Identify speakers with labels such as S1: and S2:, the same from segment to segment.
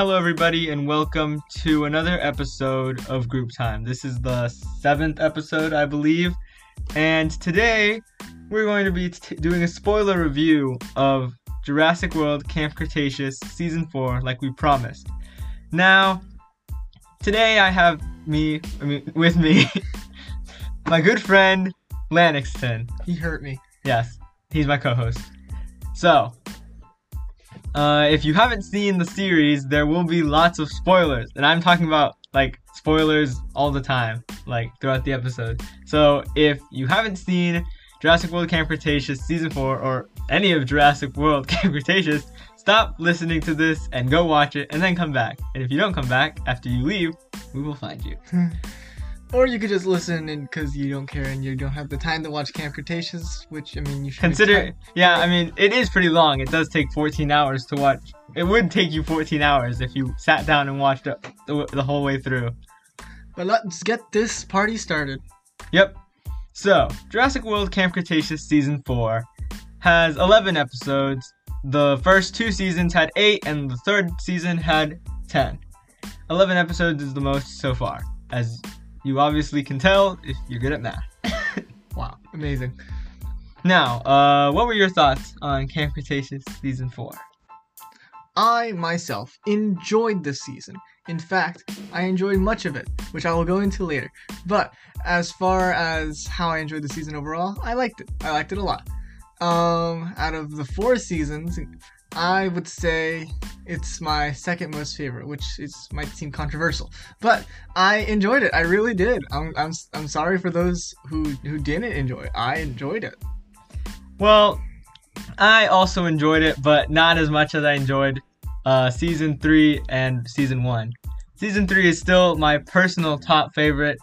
S1: Hello, everybody, and welcome to another episode of Group Time. This is the seventh episode, I believe, and today we're going to be t- doing a spoiler review of Jurassic World Camp Cretaceous Season 4, like we promised. Now, today I have me, I mean, with me, my good friend Lanexton.
S2: He hurt me.
S1: Yes, he's my co-host. So, uh, if you haven't seen the series, there will be lots of spoilers, and I'm talking about like spoilers all the time, like throughout the episode. So, if you haven't seen Jurassic World Camp Cretaceous season four or any of Jurassic World Camp Cretaceous, stop listening to this and go watch it, and then come back. And if you don't come back after you leave, we will find you.
S2: Or you could just listen and because you don't care and you don't have the time to watch Camp Cretaceous, which I mean you should
S1: Consider, yeah, I mean, it is pretty long. It does take 14 hours to watch. It would take you 14 hours if you sat down and watched it the, the whole way through.
S2: But let's get this party started.
S1: Yep. So, Jurassic World Camp Cretaceous Season 4 has 11 episodes. The first two seasons had 8, and the third season had 10. 11 episodes is the most so far, as you obviously can tell if you're good at math.
S2: Wow, amazing.
S1: Now, uh, what were your thoughts on Camp Cretaceous Season 4?
S2: I myself enjoyed this season. In fact, I enjoyed much of it, which I will go into later. But as far as how I enjoyed the season overall, I liked it. I liked it a lot. Um, out of the four seasons, I would say it's my second most favorite, which is might seem controversial, but I enjoyed it. I really did. I'm I'm, I'm sorry for those who who didn't enjoy it. I enjoyed it.
S1: Well, I also enjoyed it, but not as much as I enjoyed uh, season three and season one. Season three is still my personal top favorite,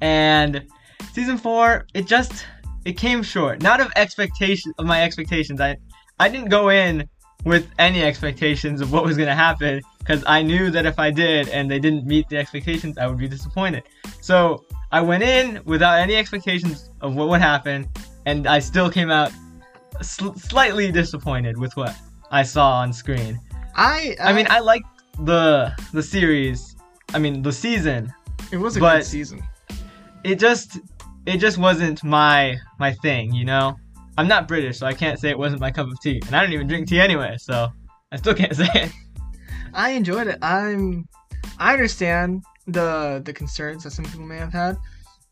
S1: and season four it just it came short. Not of expectation of my expectations. I I didn't go in with any expectations of what was gonna happen because I knew that if I did and they didn't meet the expectations, I would be disappointed. So I went in without any expectations of what would happen, and I still came out sl- slightly disappointed with what I saw on screen.
S2: I uh,
S1: I mean, I liked the the series. I mean, the season.
S2: it was a good season.
S1: It just it just wasn't my my thing, you know. I'm not British, so I can't say it wasn't my cup of tea, and I don't even drink tea anyway, so I still can't say it.
S2: I enjoyed it. I'm I understand the the concerns that some people may have had,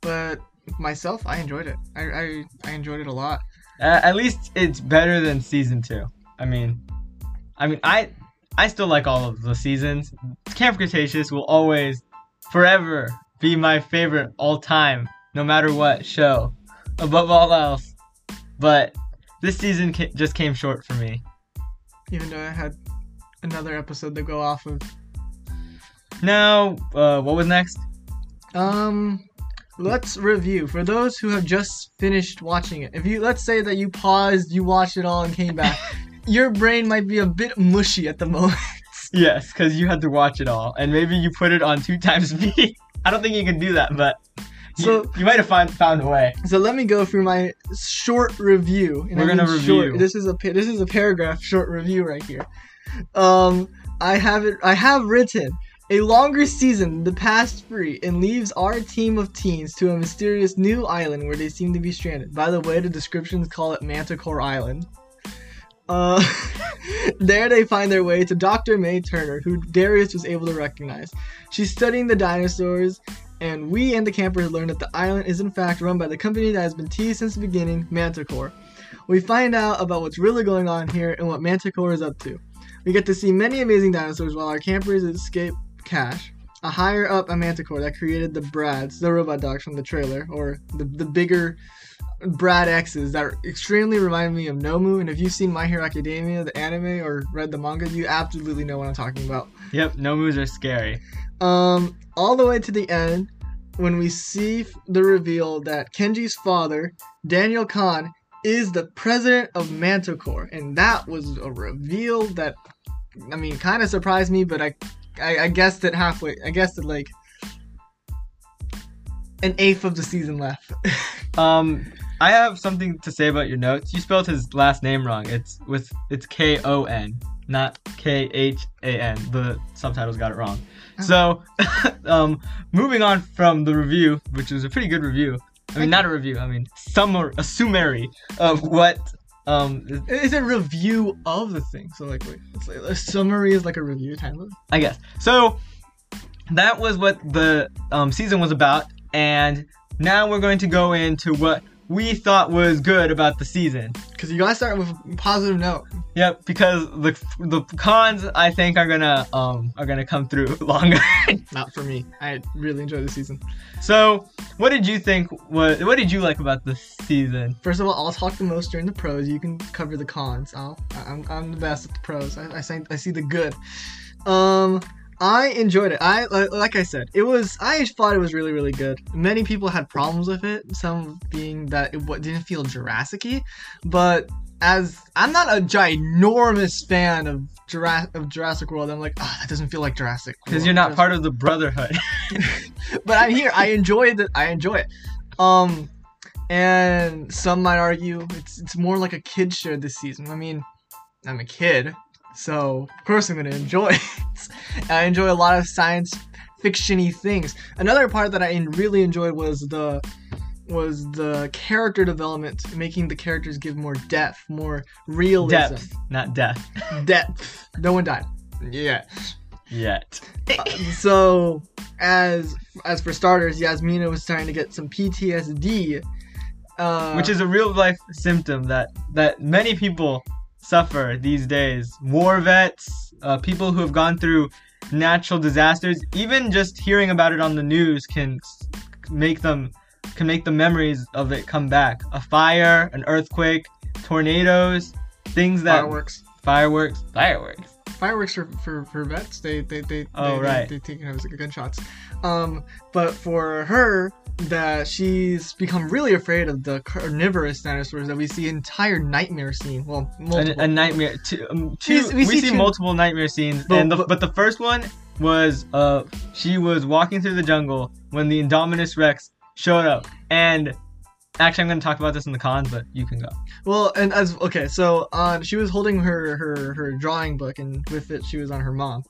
S2: but myself, I enjoyed it. I I, I enjoyed it a lot.
S1: Uh, at least it's better than season two. I mean, I mean, I I still like all of the seasons. Camp Cretaceous will always, forever, be my favorite all time, no matter what show, above all else. But this season ca- just came short for me.
S2: Even though I had another episode to go off of.
S1: Now, uh, what was next?
S2: Um, let's review for those who have just finished watching it. If you let's say that you paused, you watched it all, and came back, your brain might be a bit mushy at the moment.
S1: Yes, because you had to watch it all, and maybe you put it on two times speed. I don't think you can do that, but
S2: So-
S1: you might have find, found a way.
S2: So let me go through my short review. And
S1: We're
S2: I mean
S1: gonna
S2: short-
S1: review.
S2: This is a this is a paragraph short review right here. Um, I have it. I have written a longer season, the past three, and leaves our team of teens to a mysterious new island where they seem to be stranded. By the way, the descriptions call it Manticore Island. Uh, there they find their way to Dr. Mae Turner, who Darius was able to recognize. She's studying the dinosaurs and we and the campers learn that the island is in fact run by the company that has been teased since the beginning, Manticore. We find out about what's really going on here and what Manticore is up to. We get to see many amazing dinosaurs while our campers escape Cash, a higher up a Manticore that created the Brads, the robot dogs from the trailer, or the, the bigger Brad X's that extremely remind me of Nomu. And if you've seen My Hero Academia, the anime, or read the manga, you absolutely know what I'm talking about.
S1: Yep, Nomus are scary.
S2: Um, all the way to the end, when we see the reveal that Kenji's father, Daniel Kon, is the president of Manticore, and that was a reveal that, I mean, kind of surprised me, but I, I, I guessed it halfway. I guessed it like an eighth of the season left.
S1: Um, I have something to say about your notes. You spelled his last name wrong. It's with it's K O N. not K H A N. The subtitles got it wrong. So, um, moving on from the review, which was a pretty good review. I mean, not a review. I mean, summary, a summary of what. Um,
S2: It's a review of the thing. So like, wait, it's like a summary is like a review kind of.
S1: I guess. So that was what the um, season was about, and now we're going to go into what we thought was good about the season.
S2: Because you gotta start with a positive note.
S1: Yep, because the the cons I think are gonna um are gonna come through longer.
S2: Not for me. I really enjoyed the season.
S1: so, what did you think? What what did you like about the season?
S2: First of all, I'll talk the most during the pros. You can cover the cons. I'll, I'm, I'm the best at the pros. I, I, see, I see the good. Um, I enjoyed it. I like, I said, it was. I thought it was really, really good. Many people had problems with it. Some being that it didn't feel Jurassic-y, but as I'm not a ginormous fan of Jurassic of Jurassic World, I'm like, ah, that doesn't feel like Jurassic.
S1: Because you're not
S2: Jurassic
S1: part of the brotherhood.
S2: but I'm here. I enjoy it. I enjoy it. Um, and some might argue it's it's more like a kid show this season. I mean, I'm a kid, so of course I'm gonna enjoy it. I enjoy a lot of science fictiony things. Another part that I really enjoyed was the was the character development, making the characters give more depth, more realism.
S1: Depth, not death.
S2: Depth. No one died. Yeah.
S1: Yet.
S2: Uh, so as as for starters, Yasmina was starting to get some PTSD, uh,
S1: which is a real life symptom that that many people suffer these days. War vets, uh, people who have gone through natural disasters, even just hearing about it on the news can make them can make the memories of it come back. A fire, an earthquake, tornadoes, things that
S2: fireworks.
S1: fireworks, fireworks.
S2: Fireworks for, for, for vets. They they they
S1: Oh,
S2: they,
S1: right.
S2: they, they take those gunshots. Um, but for her, that she's become really afraid of the carnivorous dinosaurs that we see entire nightmare scene. Well,
S1: A,
S2: multiple.
S1: a nightmare. Two, um, two,
S2: We-
S1: we,
S2: we
S1: see,
S2: two-
S1: multiple nightmare scenes,
S2: But-
S1: and the,
S2: but-
S1: but the first one was uh she was walking through the jungle when the Indominus Rex showed up, and actually I'm gonna talk about this in the cons, but you can go.
S2: Well, and as okay, so uh, she was holding her her her drawing book, and with it, she was on her mom.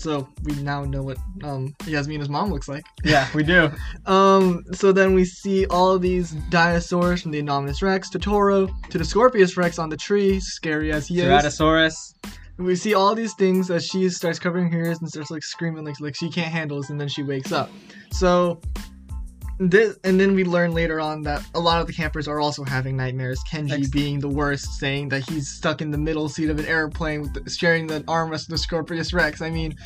S2: So we now know what um Yasmina's mom looks like.
S1: Yeah, we do.
S2: Um, so then we see all of these dinosaurs from the Indominus Rex to Toro to the Scorpius Rex on the tree, scary as he is.
S1: Ceratosaurus.
S2: We see all these things as she starts covering her ears and starts like screaming like like she can't handle this, and then she wakes up. So this, and then we learn later on that a lot of the campers are also having nightmares. Kenji
S1: Ex-
S2: being the worst, saying that he's stuck in the middle seat of an airplane with the, sharing the armrest with the Scorpius Rex. I mean,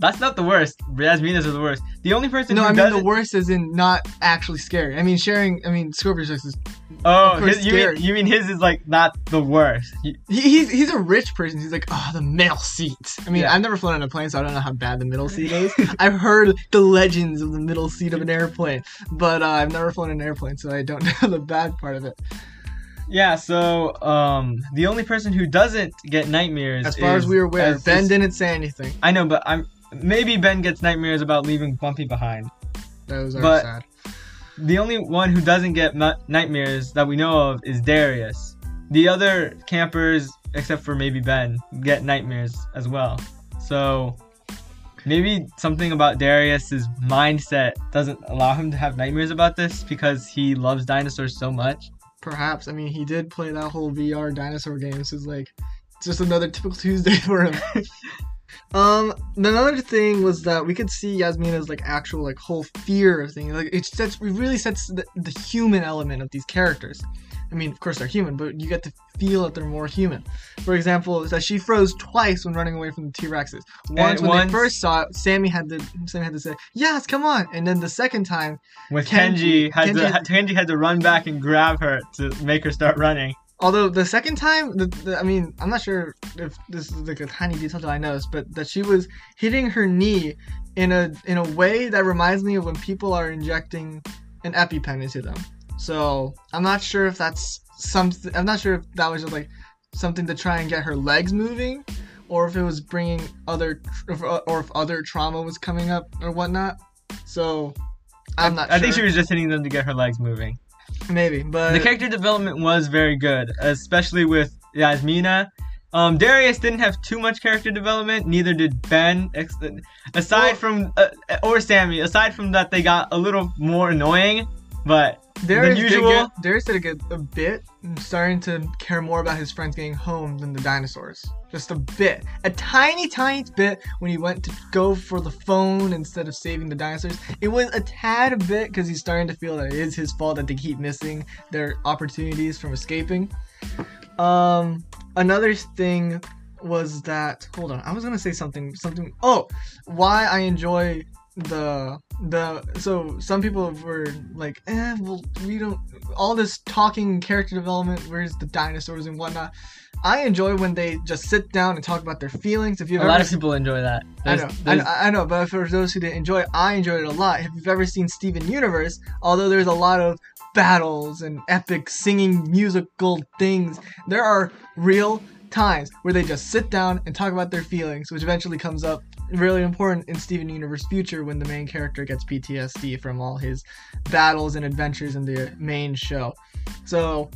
S1: That's not the worst. Yasmina's is the worst. The only person
S2: no, I mean the
S1: it-
S2: worst is in not actually scary. I mean, sharing. I mean, Scorpius Rex is
S1: Oh, his, you, mean, you mean his is like not the worst. He-
S2: He, he's he's a rich person. He's like, oh, the middle seat. I mean,
S1: Yeah.
S2: I've never flown on a plane, so I don't know how bad the middle seat is. I've heard the legends of the middle seat of an airplane, but uh, I've never flown an airplane, so I don't know the bad part of it.
S1: yeah. So um, the only person who doesn't get nightmares,
S2: As far as we are aware, Ben
S1: is-
S2: didn't say anything.
S1: I know, but I'm maybe Ben gets nightmares about leaving Bumpy behind.
S2: Those are
S1: But-
S2: sad.
S1: The only one who doesn't get mu- nightmares that we know of is Darius. The other campers, except for maybe Ben, get nightmares as well. So maybe something about Darius's mindset doesn't allow him to have nightmares about this because he loves dinosaurs so much.
S2: Perhaps. I mean, he did play that whole VR dinosaur game, so it's like it's just another typical Tuesday for him. um, another thing was that we could see Yasmina's like actual like whole fear thing. Like it sets, it really sets the, the human element of these characters. I mean, of course they're human, but you get to feel that they're more human. For example, that she froze twice when running away from the T Rexes. Once when
S1: once-
S2: they first saw it, Sammy had to Sammy had to say, "Yes, come on," and then the second time
S1: With
S2: Kenji-
S1: Kenji, had
S2: Kenji-
S1: to Kenji had to run back and grab her to make her start running.
S2: Although the second time, the, the, I mean, I'm not sure if this is like a tiny detail that I noticed, but that she was hitting her knee in a in a way that reminds me of when people are injecting an EpiPen into them. So I'm not sure if that's something. I'm not sure if that was just like something to try and get her legs moving, or if it was bringing other, or if other trauma was coming up or whatnot. So I'm not.
S1: I think she was just hitting them to get her legs moving.
S2: Maybe, but
S1: the character development was very good, especially with Yasmina. Um, Darius didn't have too much character development. Neither did Ben. Aside
S2: Well-
S1: from uh, or Sammy. Aside from that, they got a little more annoying. But Usual-
S2: did get, Darius did get a bit, starting to care more about his friends getting home than the dinosaurs. Just a bit, a tiny, tiny bit when he went to go for the phone instead of saving the dinosaurs. It was a tad a bit because he's starting to feel that it is his fault that they keep missing their opportunities from escaping. Um, another thing was that hold on, I was gonna say something, something. Oh, why I enjoy the the so some people were like eh well we don't all this talking character development where's the dinosaurs and whatnot i enjoy when they just sit down and talk about their feelings if you've
S1: a lot of people enjoy that.
S2: I
S1: There's-
S2: know, I know, I know, but for those who didn't enjoy it, I enjoyed it a lot. If you've ever seen Steven Universe, although there's a lot of battles and epic singing musical things, there are real times where they just sit down and talk about their feelings, which eventually comes up really important in Steven Universe Future when the main character gets PTSD from all his battles and adventures in the main show. So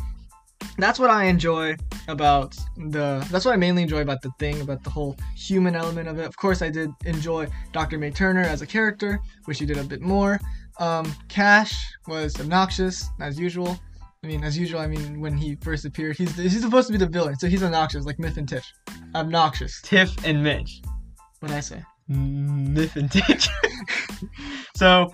S2: that's what I enjoy about the that's what I mainly enjoy about the thing about the whole human element of it. Of course, I did enjoy Dr. Mae Turner as a character, which he did a bit more. Um, Cash was obnoxious as usual. I mean, as usual. I mean, when he first appeared, he's he's supposed to be the villain, so he's obnoxious, like Myth and Tiff. Obnoxious.
S1: Tiff and Mitch.
S2: What did I say?
S1: Myth and Tiff. so,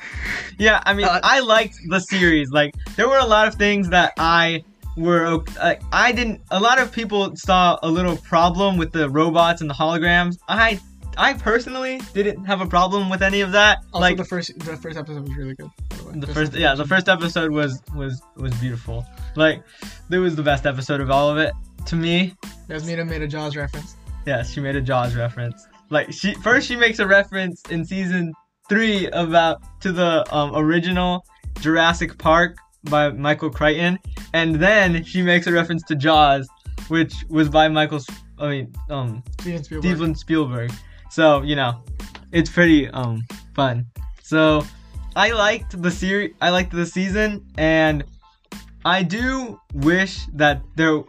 S1: yeah, I mean,
S2: Uh,
S1: I liked the series. Like, there were a lot of things that I were like I didn't. A lot of people saw a little problem with the robots and the holograms. I I personally didn't have a problem with any of that.
S2: Also,
S1: like
S2: the first the first episode was really good. the
S1: the
S2: Just
S1: first yeah the first episode was was was beautiful. Like, it was the best episode of all of it to me.
S2: Yasmina made a Jaws reference.
S1: Yes, she made a Jaws reference. Like she first she makes a reference in season three about to the um, original Jurassic Park by Michael Crichton, and then she makes a reference to Jaws, which was by Michael. I mean, um,
S2: Steven Spielberg.
S1: Steven Spielberg. So you know, it's pretty um fun. So I liked the series. I liked the season, and I do wish that there.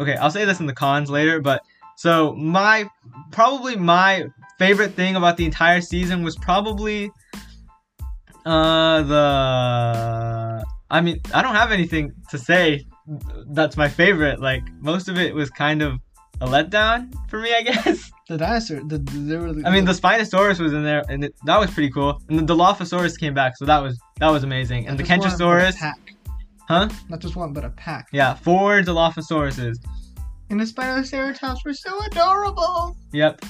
S1: Okay, I'll say this in the cons later, but so my probably my favorite thing about the entire season was probably uh the. I mean, I don't have anything to say that's my favorite. Like most of it was kind of a letdown for me, I guess.
S2: The dinosaur. The, the, the,
S1: I mean, the Spinosaurus was in there, and it, that was pretty cool. And the Dilophosaurus came back, so that was that was amazing. And the
S2: Not just one, but a
S1: Kentrosaurus, huh?
S2: Not just one, but a pack.
S1: Yeah, four Dilophosauruses.
S2: And the Spinoceratops were so adorable.
S1: Yep.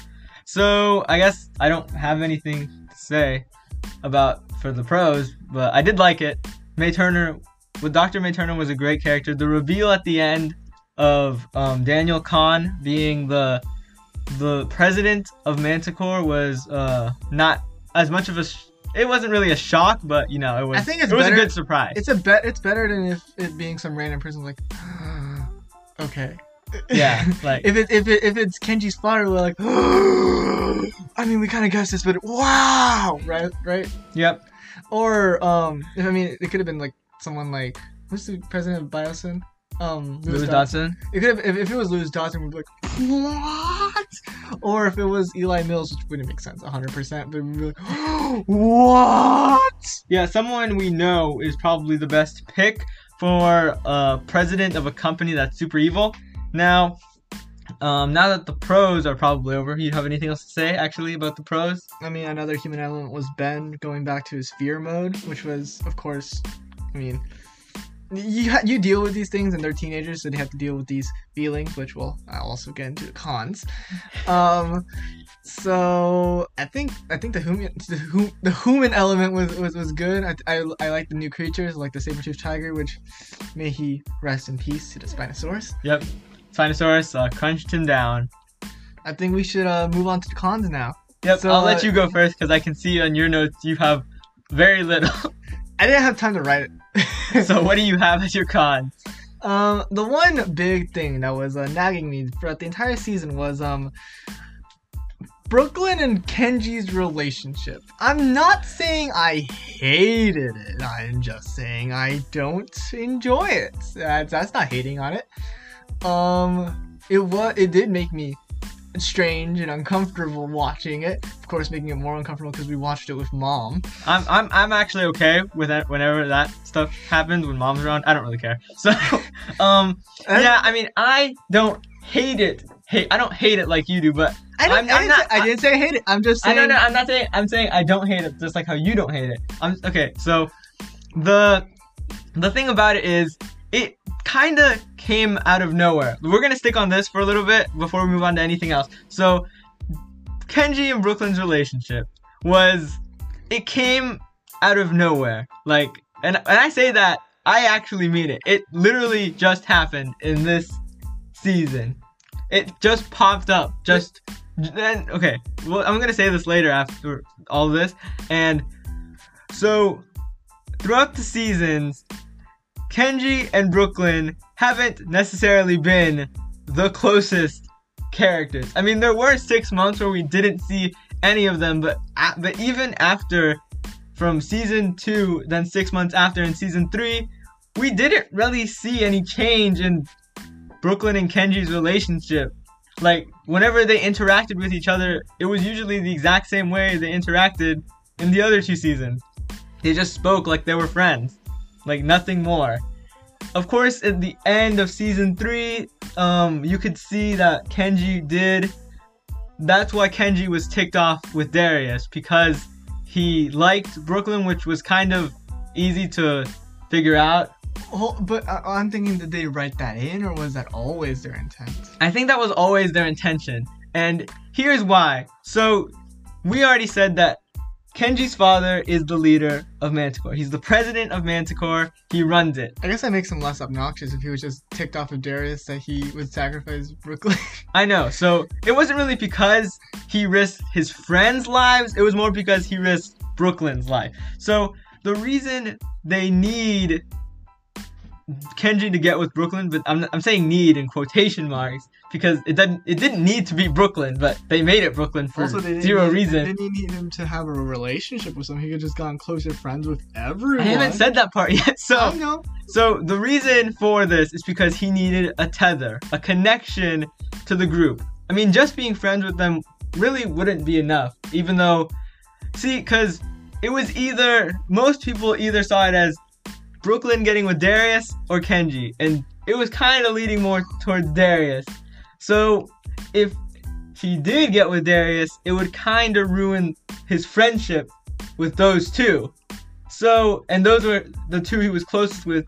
S1: So I guess I don't have anything to say about for the pros, but I did like it. Mae Turner, with Dr. Mae Turner was a great character. The reveal at the end of um, Daniel Kon being the the president of Manticore was uh, not as much of a. Sh- it wasn't really a shock, but you know, it was.
S2: I think it's
S1: it was
S2: better-
S1: a good surprise.
S2: It's a bet. It's better than if it being some random person like. okay.
S1: Yeah, like
S2: if it if it if it's Kenji's father, we're like. I mean, we kind of guessed this, but wow, right, right.
S1: yep.
S2: Or um, if I mean, it could have been like someone like who's the president of Biosyn? Um,
S1: Lewis
S2: Dodgson.
S1: Dodgson.
S2: It could have if, if it was Lewis Dodgson, we'd be like, what? Or if it was Eli Mills, which wouldn't make sense, 100%. But we'd be like, what?
S1: Yeah, someone we know is probably the best pick for uh, president of a company that's super evil. Now, um, now that the pros are probably over, you have anything else to say actually about the pros?
S2: I mean, another human element was Ben going back to his fear mode, which was, of course, I mean, you ha- you deal with these things, and they're teenagers, so they have to deal with these feelings, which will I'll also get into the cons. Um, so I think I think the human the, hum, the human element was was, was good. I, I I like the new creatures, like the saber tooth tiger, which may he rest in peace to the Spinosaurus.
S1: Yep. Spinosaurus uh, crunched him down.
S2: I think we should uh, move on to the cons now.
S1: Yep.
S2: So,
S1: I'll let
S2: uh,
S1: you go first because I can see on your notes you have very little.
S2: I didn't have time to write it.
S1: so what do you have as your cons?
S2: Um, the one big thing that was uh, nagging me throughout the entire season was um Brooklyn and Kenji's relationship. I'm not saying I hated it. I'm just saying I don't enjoy it. That's, that's not hating on it. Um, it was it did make me strange and uncomfortable watching it. Of course, making it more uncomfortable because we watched it with mom.
S1: I'm I'm I'm actually okay with that whenever that stuff happens when mom's around. I don't really care. So, um, yeah, I mean, I don't hate it. Hate I don't hate it like you do, but
S2: I, didn't,
S1: I'm-
S2: I,
S1: I'm
S2: didn't
S1: not-
S2: say, I didn't say I hate it. I'm just saying.
S1: I know, no, I'm not saying I'm saying I don't hate it, just like how you don't hate it. I'm okay. So, the the thing about it is, it kind of came out of nowhere. We're gonna stick on this for a little bit before we move on to anything else. So, Kenji and Brooklyn's relationship was it came out of nowhere. Like, and and I say that I actually mean it. It literally just happened in this season. It just popped up. Just then. Okay. Well, I'm gonna say this later after all this. And so throughout the seasons, Kenji and Brooklyn haven't necessarily been the closest characters. I mean, there were six months where we didn't see any of them, but but even after from season two, then six months after in season three, we didn't really see any change in Brooklyn and Kenji's relationship. Like whenever they interacted with each other, it was usually the exact same way they interacted in the other two seasons. They just spoke like they were friends, like nothing more. Of course, at the end of season three, um, you could see that Kenji did. That's why Kenji was ticked off with Darius because he liked Brooklyn, which was kind of easy to figure out.
S2: Oh, but I, I'm thinking, did they write that in, or was that always their intent?
S1: I think that was always their intention. And here's why. So, we already said that Kenji's father is the leader of Manticore. He's the president of Manticore. He runs it.
S2: I guess that makes him less obnoxious if he was just ticked off of Darius that he would sacrifice Brooklyn.
S1: I know. So, it wasn't really because he risked his friends' lives, it was more because he risked Brooklyn's life. So, the reason they need Kenji to get with Brooklyn, but I'm, I'm saying need in quotation marks because it didn't it didn't need to be Brooklyn, but they made it Brooklyn for
S2: also,
S1: zero
S2: need,
S1: reason.
S2: Didn't need him to have a relationship with someone? He could just gotten closer friends with everyone.
S1: I haven't said that part yet.
S2: I
S1: So,
S2: know.
S1: so the reason for this is because he needed a tether, a connection to the group. I mean, just being friends with them really wouldn't be enough. Even though, see, because it was either most people either saw it as Brooklyn getting with Darius or Kenji, and it was kind of leading more toward Darius. So if he did get with Darius, it would kind of ruin his friendship with those two. So, and those were the two he was closest with,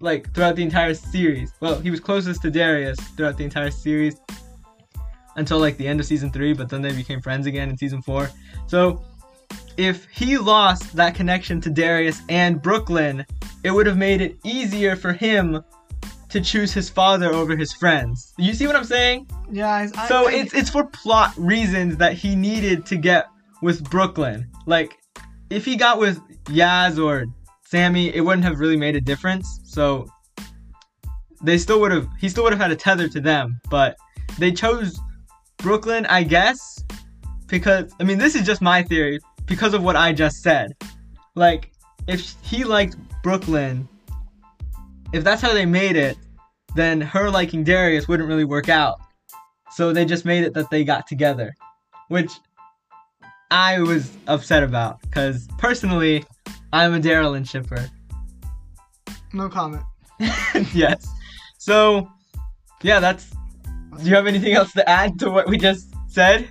S1: like throughout the entire series. Well, he was closest to Darius throughout the entire series until like the end of season three, but then they became friends again in season four. So, if he lost that connection to Darius and Brooklyn, it would have made it easier for him to choose his father over his friends. You see what I'm saying?
S2: Yeah. I, I,
S1: So
S2: I-
S1: it's it's for plot reasons that he needed to get with Brooklyn. Like if he got with Yaz or Sammy, it wouldn't have really made a difference. So they still would have he still would have had a tether to them, but they chose Brooklyn, I guess, because I mean this is just my theory because of what I just said. Like if he liked Brooklyn, if that's how they made it, then her liking Darius wouldn't really work out. So they just made it that they got together, which I was upset about because personally, I'm a Daryl and shipper.
S2: no comment.
S1: yes. So, yeah, that's. Do you have anything else to add to what we just said?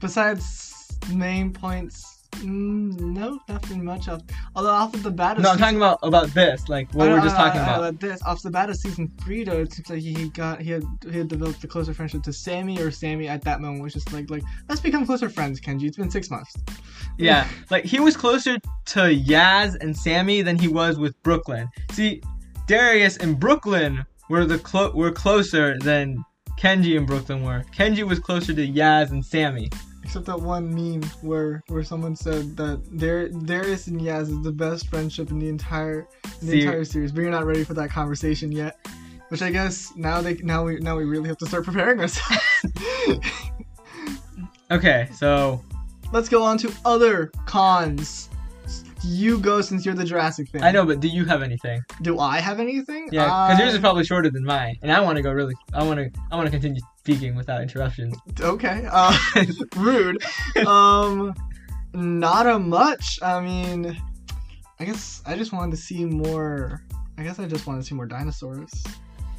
S2: Besides main points, mm, no, nothing much. Off, although off of the bat, of
S1: No, I'm talking about about this, like what
S2: I
S1: we're just
S2: I know,
S1: talking
S2: I
S1: about.
S2: this off the bat of season three, though, it seems like he got he had he had developed a closer friendship to Sammy, or Sammy at that moment was just like like let's become closer friends, Kenji. It's been six months.
S1: Yeah, like he was closer to Yaz and Sammy than he was with Brooklyn. See, Darius and Brooklyn were the clo- were closer than Kenji and Brooklyn were. Kenji was closer to Yaz and Sammy.
S2: Except that one meme where where someone said that Dar- Darius and Yaz is the best friendship in the entire in the entire series, but you're not ready for that conversation yet. Which I guess now they now we now we really have to start preparing ourselves.
S1: Okay, so
S2: Let's go on to other cons you go since you're the Jurassic fan.
S1: I know, but do you have anything?
S2: Do I have anything?
S1: Yeah, because yours is probably shorter than mine, and I want to go really. I want to. I want to continue speaking without interruptions.
S2: okay. Uh, rude. Um, not a much. I mean, I guess I just wanted to see more. I guess I just wanted to see more dinosaurs.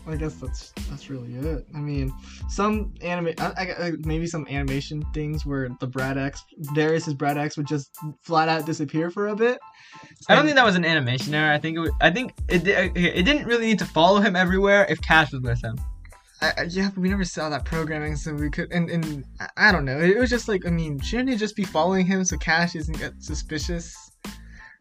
S2: I guess that's that's really it. I mean, some anime, I, I, I- maybe some animation things where the Brad X, Darius's Brad X would just flat out disappear for a bit.
S1: I don't think that was an animation error. I think it. Was, I think it. It didn't really need to follow him everywhere if Cash was with him.
S2: I, I- yeah, but we never saw that programming, so we could. And, and I- I don't know. It was just like, I mean, shouldn't he just be following him so Cash doesn't get suspicious?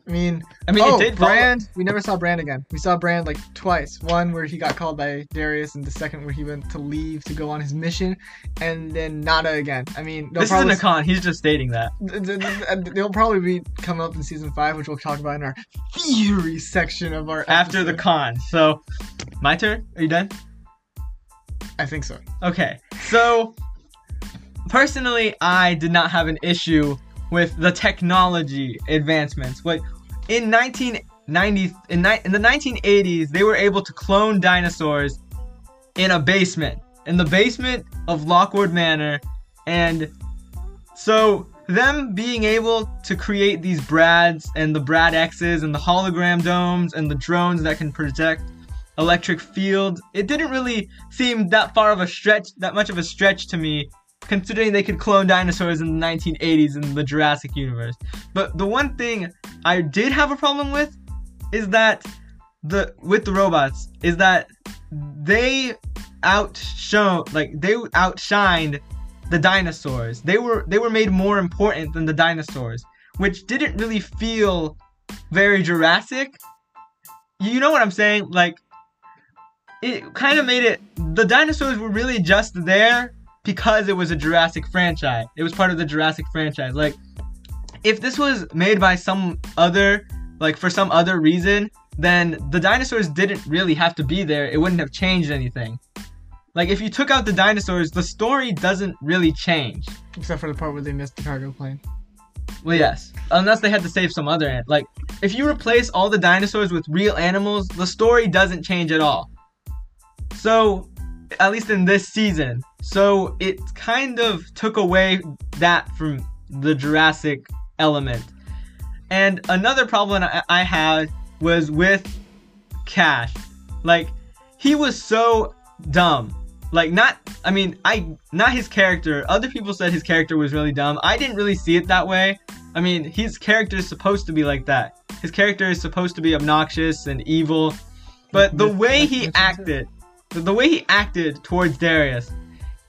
S2: I mean,
S1: I mean,
S2: oh,
S1: it did. follow-
S2: Brand. We never saw Brand again. We saw Brand like twice. One where he got called by Darius, and the second where he went to leave to go on his mission, and then nada again. I mean,
S1: This isn't a con. He's just stating that.
S2: th- th- th- they'll probably be coming up in season five, which we'll talk about in our theory section of our
S1: After the con. So, my turn. Are you done?
S2: I think so.
S1: Okay. So, personally, I did not have an issue with the technology advancements. Like in 1990, in, ni- in the 1980s, they were able to clone dinosaurs in a basement, in the basement of Lockwood Manor, and so them being able to create these Brads and the Brad X's and the hologram domes and the drones that can project electric field. it didn't really seem that far of a stretch, that much of a stretch to me, considering they could clone dinosaurs in the 1980s in the Jurassic universe. But the one thing I did have a problem with is that the with the robots is that they outshone like they outshined the dinosaurs. They were they were made more important than the dinosaurs, which didn't really feel very Jurassic. You know what I'm saying? Like it kind of made it the dinosaurs were really just there because it was a Jurassic franchise. It was part of the Jurassic franchise. Like if this was made by some other like for some other reason, then the dinosaurs didn't really have to be there. It wouldn't have changed anything. Like if you took out the dinosaurs, the story doesn't really change.
S2: Except for the part where they missed the cargo plane.
S1: Well, yes, unless they had to save some other ant. Like if you replace all the dinosaurs with real animals, the story doesn't change at all. So, at least in this season, so it kind of took away that from the Jurassic element. And another problem I, I had was with Cash. Like he was so dumb. Like not I mean, I not his character. Other people said his character was really dumb. I didn't really see it that way. I mean, his character is supposed to be like that. His character is supposed to be obnoxious and evil. But the way he acted, the way he acted towards Darius,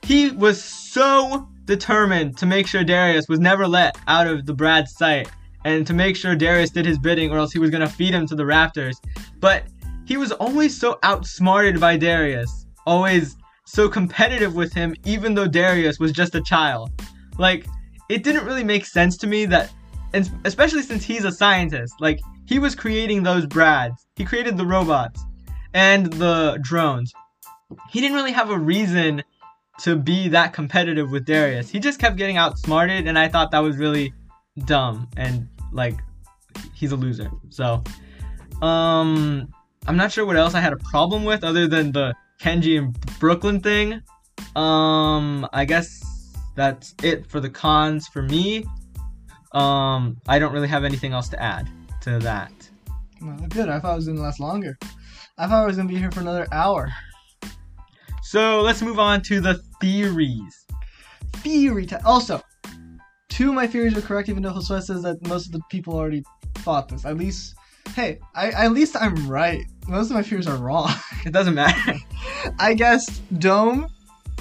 S1: he was so determined to make sure Darius was never let out of the Brad's sight and to make sure Darius did his bidding or else he was going to feed him to the raptors. But he was always so outsmarted by Darius, always so competitive with him even though Darius was just a child. Like it didn't really make sense to me that and especially since he's a scientist, like he was creating those Brads. He created the robots and the drones. He didn't really have a reason to be that competitive with Darius. He just kept getting outsmarted, and I thought that was really dumb and like he's a loser. So, um, I'm not sure what else I had a problem with other than the Kenji and Brooklyn thing. Um, I guess that's it for the cons for me. Um, I don't really have anything else to add to that.
S2: No, good. I thought it was gonna last longer. I thought I was gonna be here for another hour.
S1: So let's move on to the theories.
S2: Theory time. Also, two of my theories are correct, even though Josue says that most of the people already thought this. At least, hey, I, at least I'm right. Most of my theories are wrong.
S1: It doesn't matter.
S2: I guessed Dome.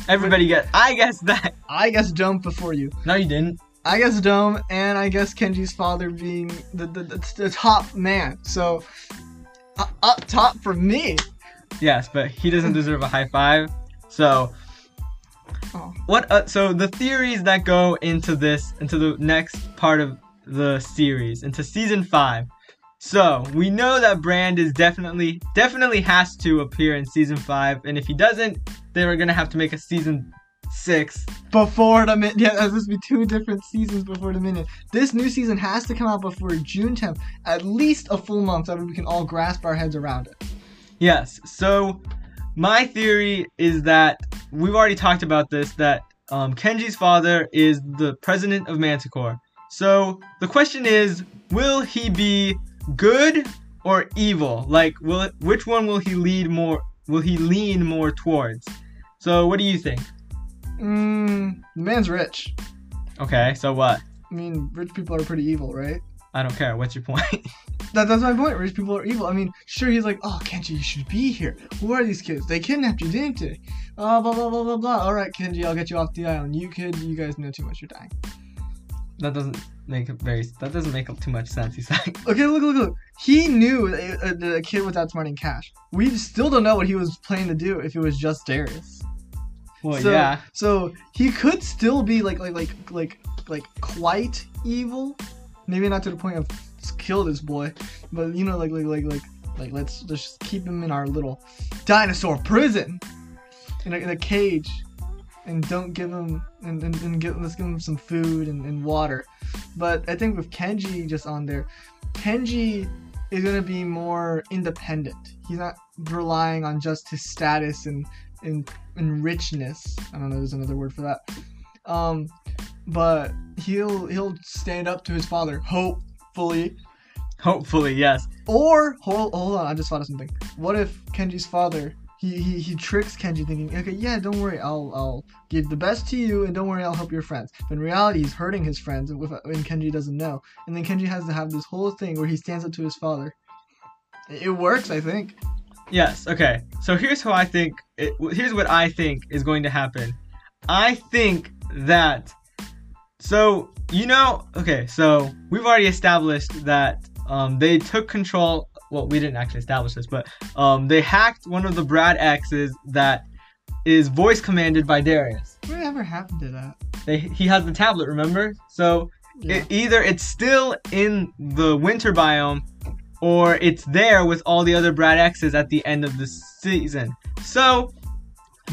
S1: Everybody get. I guess that.
S2: I guessed Dome before you.
S1: No, you didn't.
S2: I guess Dome, and I guess Kenji's father being the the, the, the top man. So, uh, up top for me.
S1: Yes, but he doesn't deserve a high five. So
S2: Oh.
S1: what? Uh, so the theories that go into this, into the next part of the series, into season five. So we know that Brand is definitely, definitely has to appear in season five, and if he doesn't, they are gonna have to make a season six.
S2: before Dominion. Yeah, that's supposed to be two different seasons before Dominion. This new season has to come out before June 10th, at least a full month, so that we can all grasp our heads around it.
S1: Yes. So my theory is that we've already talked about this that um, Kenji's father is the president of Manticore. So the question is, will he be good or evil? Like, will it, which one will he lead more? Will he lean more towards? So what do you think?
S2: Mmm, the man's rich.
S1: Okay. So what?
S2: I mean, rich people are pretty evil, right?
S1: I don't care. What's your point?
S2: That, that's my point. Rich people are evil. I mean, sure, he's like, oh, Kenji, you should be here. Who are these kids? They kidnapped you, didn't they? Uh, blah, blah, blah, blah, blah. All right, Kenji, I'll get you off the island. You kid, you guys know too much. You're dying.
S1: that doesn't make it very. That doesn't make up too much sense. He's like,
S2: Okay, look, look, look. He knew that uh, the kid was outsmarting Cash. We still don't know what he was planning to do if it was just Darius.
S1: well,
S2: so,
S1: yeah.
S2: So he could still be like, like, like, like, like quite evil. Maybe not to the point of s- kill this boy, but you know, like, like, like, like, like, let's just keep him in our little dinosaur prison, in a, in a cage, and don't give him and and, and get, let's give him some food and, and water. But I think with Kenji just on there, Kenji is gonna be more independent. He's not relying on just his status and and, and richness. I don't know. There's another word for that. Um, but he'll he'll stand up to his father, hopefully.
S1: Hopefully, yes.
S2: Or hold hold on, I just thought of something. What if Kenji's father he, he, he tricks Kenji thinking, okay, yeah, don't worry, I'll I'll give the best to you, and don't worry, I'll help your friends. But in reality, he's hurting his friends, and, with, and Kenji doesn't know. And then Kenji has to have this whole thing where he stands up to his father. It, it works, I think.
S1: Yes. Okay. So here's how I think. It, here's what I think is going to happen. I think that. So you know. Okay. So we've already established that um, they took control. Well, we didn't actually establish this, but um, they hacked one of the Brad X's that is voice commanded by Darius.
S2: Whatever happened to that?
S1: They, he has the tablet, remember? So
S2: Yeah.
S1: it, either it's still in the winter biome or it's there with all the other Brad X's at the end of the season. So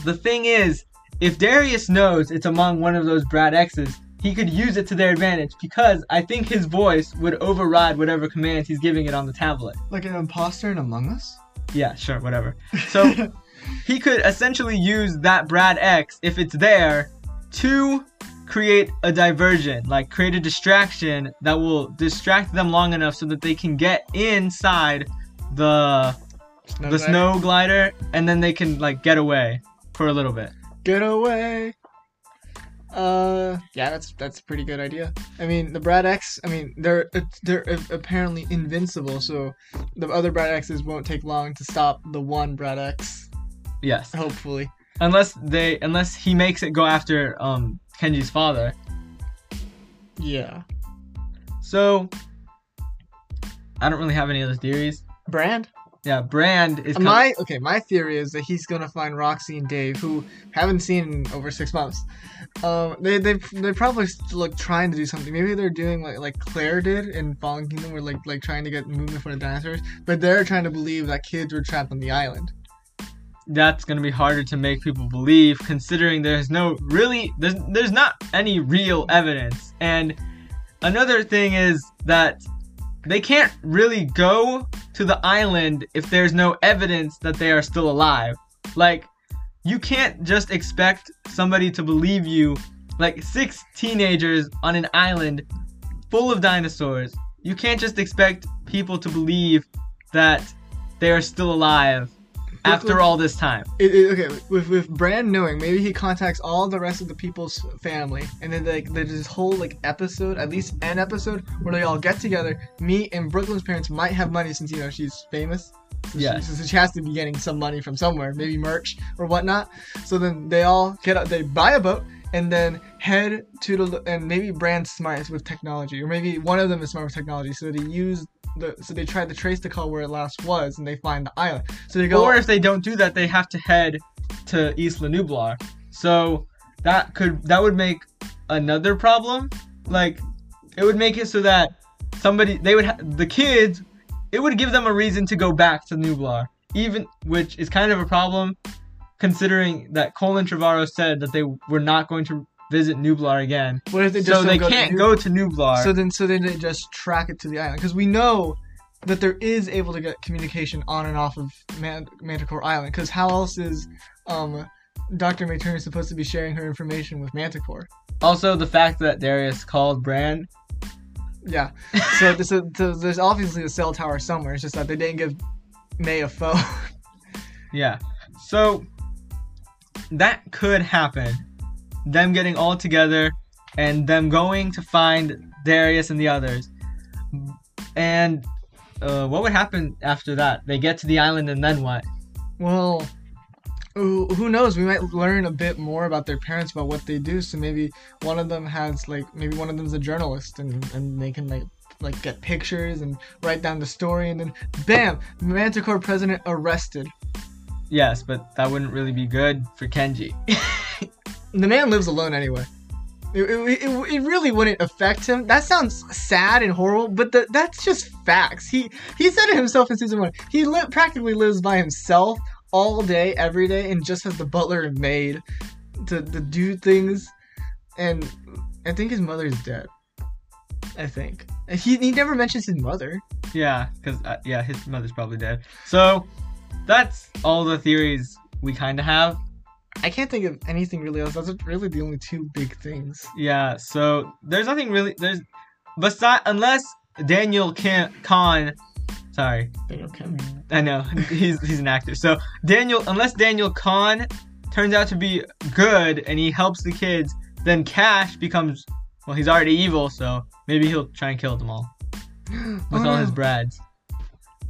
S1: the thing is, if Darius knows it's among one of those Brad X's, he could use it to their advantage because I think his voice would override whatever commands he's giving it on the tablet.
S2: like an imposter in Among Us.
S1: Yeah, sure, whatever. So he could essentially use that Brad X, if it's there, to create a diversion, like create a distraction that will distract them long enough so that they can get inside the
S2: Snow
S1: the
S2: Knight.
S1: snow glider and then they can like get away for a little bit.
S2: Get away. Uh, yeah, that's that's a pretty good idea. I mean, the Brad X. I mean, they're they're apparently invincible, so the other Brad X's won't take long to stop the one Brad X.
S1: Yes.
S2: Hopefully.
S1: Unless they unless he makes it go after um Kenji's father.
S2: Yeah.
S1: So I don't really have any other theories.
S2: Brand.
S1: Yeah, Brand is com-
S2: My okay. My theory is that he's gonna find Roxie and Dave, who haven't seen in over six months. Um, they they they probably like trying to do something. Maybe they're doing like like Claire did in Fallen Kingdom, where like like trying to get movement for the dinosaurs. But they're trying to believe that kids were trapped on the island.
S1: that's to be harder to make people believe considering there's no really there's there's not any real evidence and another thing is that they can't really go to the island if there's no evidence that they are still alive like you can't just expect somebody to believe you like six teenagers on an island full of dinosaurs you can't just expect people to believe that they are still alive after all this time.
S2: It, it, okay, with with Brand knowing, maybe he contacts all the rest of the people's family, and then like there's this whole like episode, at least an episode, where they all get together. Me and Brooklyn's parents might have money since you know she's famous. So
S1: Yes.
S2: she, so she has to be getting some money from somewhere, maybe merch or whatnot. So then they all get out, they buy a boat, and then head to the and maybe Brand's smart with technology, or maybe one of them is smart with technology. So they use the so they try to trace the call where it last was, and they find the island. So they go.
S1: Or if they don't do that, they have to head to Isla Nublar. So that could that would make another problem. Like it would make it so that somebody they would ha- the kids it would give them a reason to go back to Nublar. Even which is kind of a problem considering that Colin Trevorrow said that they were not going to visit Nublar again.
S2: What if they just
S1: so they
S2: go
S1: can't
S2: New-
S1: go to Nublar.
S2: So then, so then they just track it to the island because we know that there is able to get communication on and off of Man- Manticore Island. Because how else is um, Doctor Mae Turner supposed to be sharing her information with Manticore?
S1: also, the fact that Darius called Bran.
S2: Yeah. So, this, so there's obviously a cell tower somewhere. It's just that they didn't give Mae a phone.
S1: Yeah. So that could happen. Them getting all together and them going to find Darius and the others. And uh, what would happen after that? They get to the island and then what?
S2: well, who, who knows? We might learn a bit more about their parents, about what they do. So maybe one of them has like maybe one of them's a journalist, and and they can like like get pictures and write down the story, and then bam, Mantah Corp president arrested.
S1: Yes, but that wouldn't really be good for Kenji.
S2: The man lives alone anyway. It, it, it, it really wouldn't affect him. That sounds sad and horrible, but the, that's just facts. He he said it himself in season one. He li- practically lives by himself all day, every day, and just has the butler and maid to, to do things. And I think his mother's dead. I think he he never mentions his mother.
S1: yeah, because uh, yeah, his mother's probably dead. So that's all the theories we kind of have.
S2: I can't think of anything really else. Those are really the only two big things.
S1: Yeah, so there's nothing really there's besides unless Daniel Can Kon sorry,
S2: Okay.
S1: I know he's he's an actor. So Daniel unless Daniel Kon turns out to be good and he helps the kids, then Kash becomes well, he's already evil, so maybe he'll try and kill them all with
S2: Oh,
S1: all
S2: no.
S1: his brads.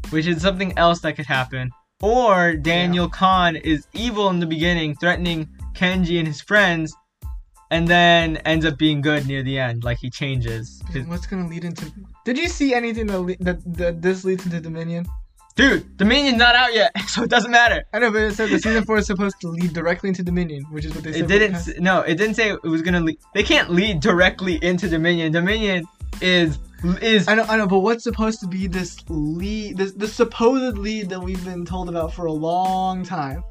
S1: Which is something else that could happen. Or Daniel Kon is evil in the beginning, threatening Kenji and his friends, and then ends up being good near the end. Like he changes. His-
S2: What's gonna lead into? Did you see anything that, le- that that this leads into Dominion?
S1: Dude, Dominion's not out yet, so it doesn't matter.
S2: I know, but it said the season four is supposed to lead directly into Dominion, which is what they said.
S1: It didn't. s- No, it didn't say it was gonna lead. They can't lead directly into Dominion. Dominion is is
S2: I know, I know, but what's supposed to be this lead, this the supposed lead that we've been told about for a long time?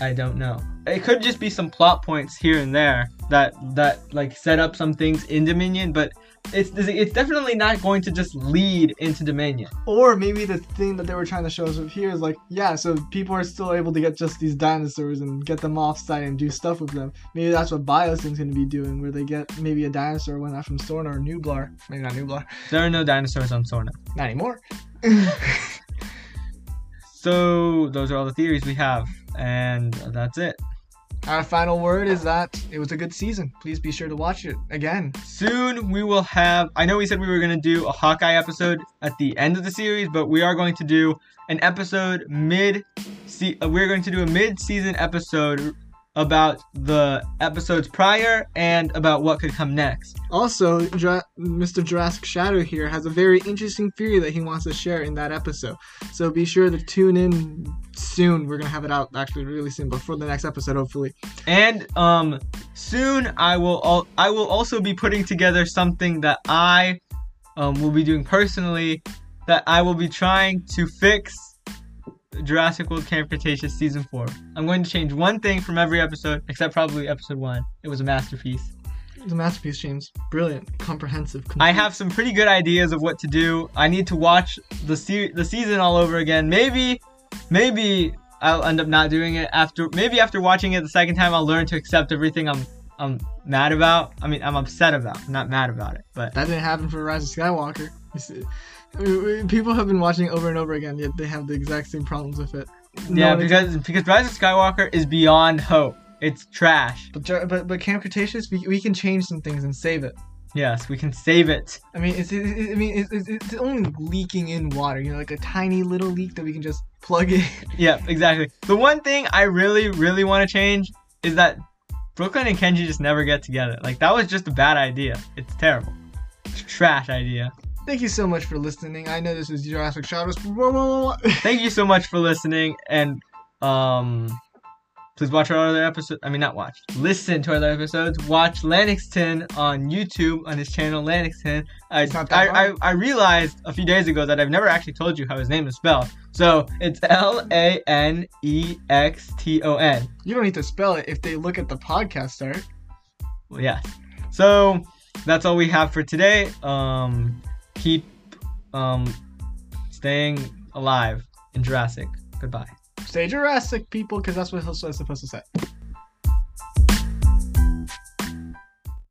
S1: I don't know. It could just be some plot points here and there that that like set up some things in Dominion, but it's it's definitely not going to just lead into Dominion.
S2: Or maybe the thing that they were trying to show us here is like, yeah, so people are still able to get just these dinosaurs and get them off site and do stuff with them. Maybe that's what Biosyn's gonna be doing, where they get maybe a dinosaur when not from Sorna or Nublar. Maybe not Nublar.
S1: There are no dinosaurs on Sorna.
S2: Not anymore.
S1: So those are all the theories we have, and that's it.
S2: Our final word is that it was a good season. Please be sure to watch it again.
S1: Soon we will have. I know we said we were going to do a Hawkeye episode at the end of the series, but we are going to do an episode mid. Se- uh, we're going to do a mid-season episode about the episodes prior and about what could come next.
S2: Also, Jura- Mr. Jurassic Shadow here has a very interesting theory that he wants to share in that episode. So be sure to tune in soon. We're gonna have it out actually really soon, but for the next episode, hopefully.
S1: And um, soon I will. Al- I will also be putting together something that I um, will be doing personally. That I will be trying to fix Jurassic World Camp Cretaceous season four. I'm going to change one thing from every episode, except probably episode one. It was a masterpiece.
S2: The masterpiece, James. Brilliant, comprehensive.
S1: I have some pretty good ideas of what to do. I need to watch the se- the season all over again. Maybe, maybe I'll end up not doing it after. Maybe after watching it the second time, I'll learn to accept everything I'm I'm mad about. I mean, I'm upset about. I'm not mad about it, but
S2: That didn't happen for Rise of Skywalker. You see- I mean, we- People have been watching over and over again, yet they have the exact same problems with it.
S1: Yeah,
S2: ex-
S1: because because Rise of Skywalker is beyond hope. It's trash.
S2: but but but Camp Cretaceous, we, we can change some things and save it.
S1: Yes, we can save it.
S2: I mean, it's it, it- I mean, it's, it's, it's only leaking in water. You know, like a tiny little leak that we can just plug in.
S1: Yeah, exactly. The one thing I really, really want to change is that Brooklyn and Kenji just never get together. Like that was just a bad idea. It's terrible. It's a trash idea.
S2: Thank you so much for listening. I know this is Jurassic Shadows.
S1: Thank you so much for listening and um Please watch our other episodes. I mean, not watch. Listen to our other episodes. Watch Lanexton on YouTube on his channel Lanexton. I,
S2: It's not that
S1: I, I. I realized a few days ago that I've never actually told you how his name is spelled. So it's L A N E X T O N.
S2: You don't need to spell it if they look at the podcast art.
S1: Well, yeah. So that's all we have for today. Um, keep um, staying alive in Jurassic. Goodbye.
S2: Stay Jurassic, people, because that's what is supposed to say.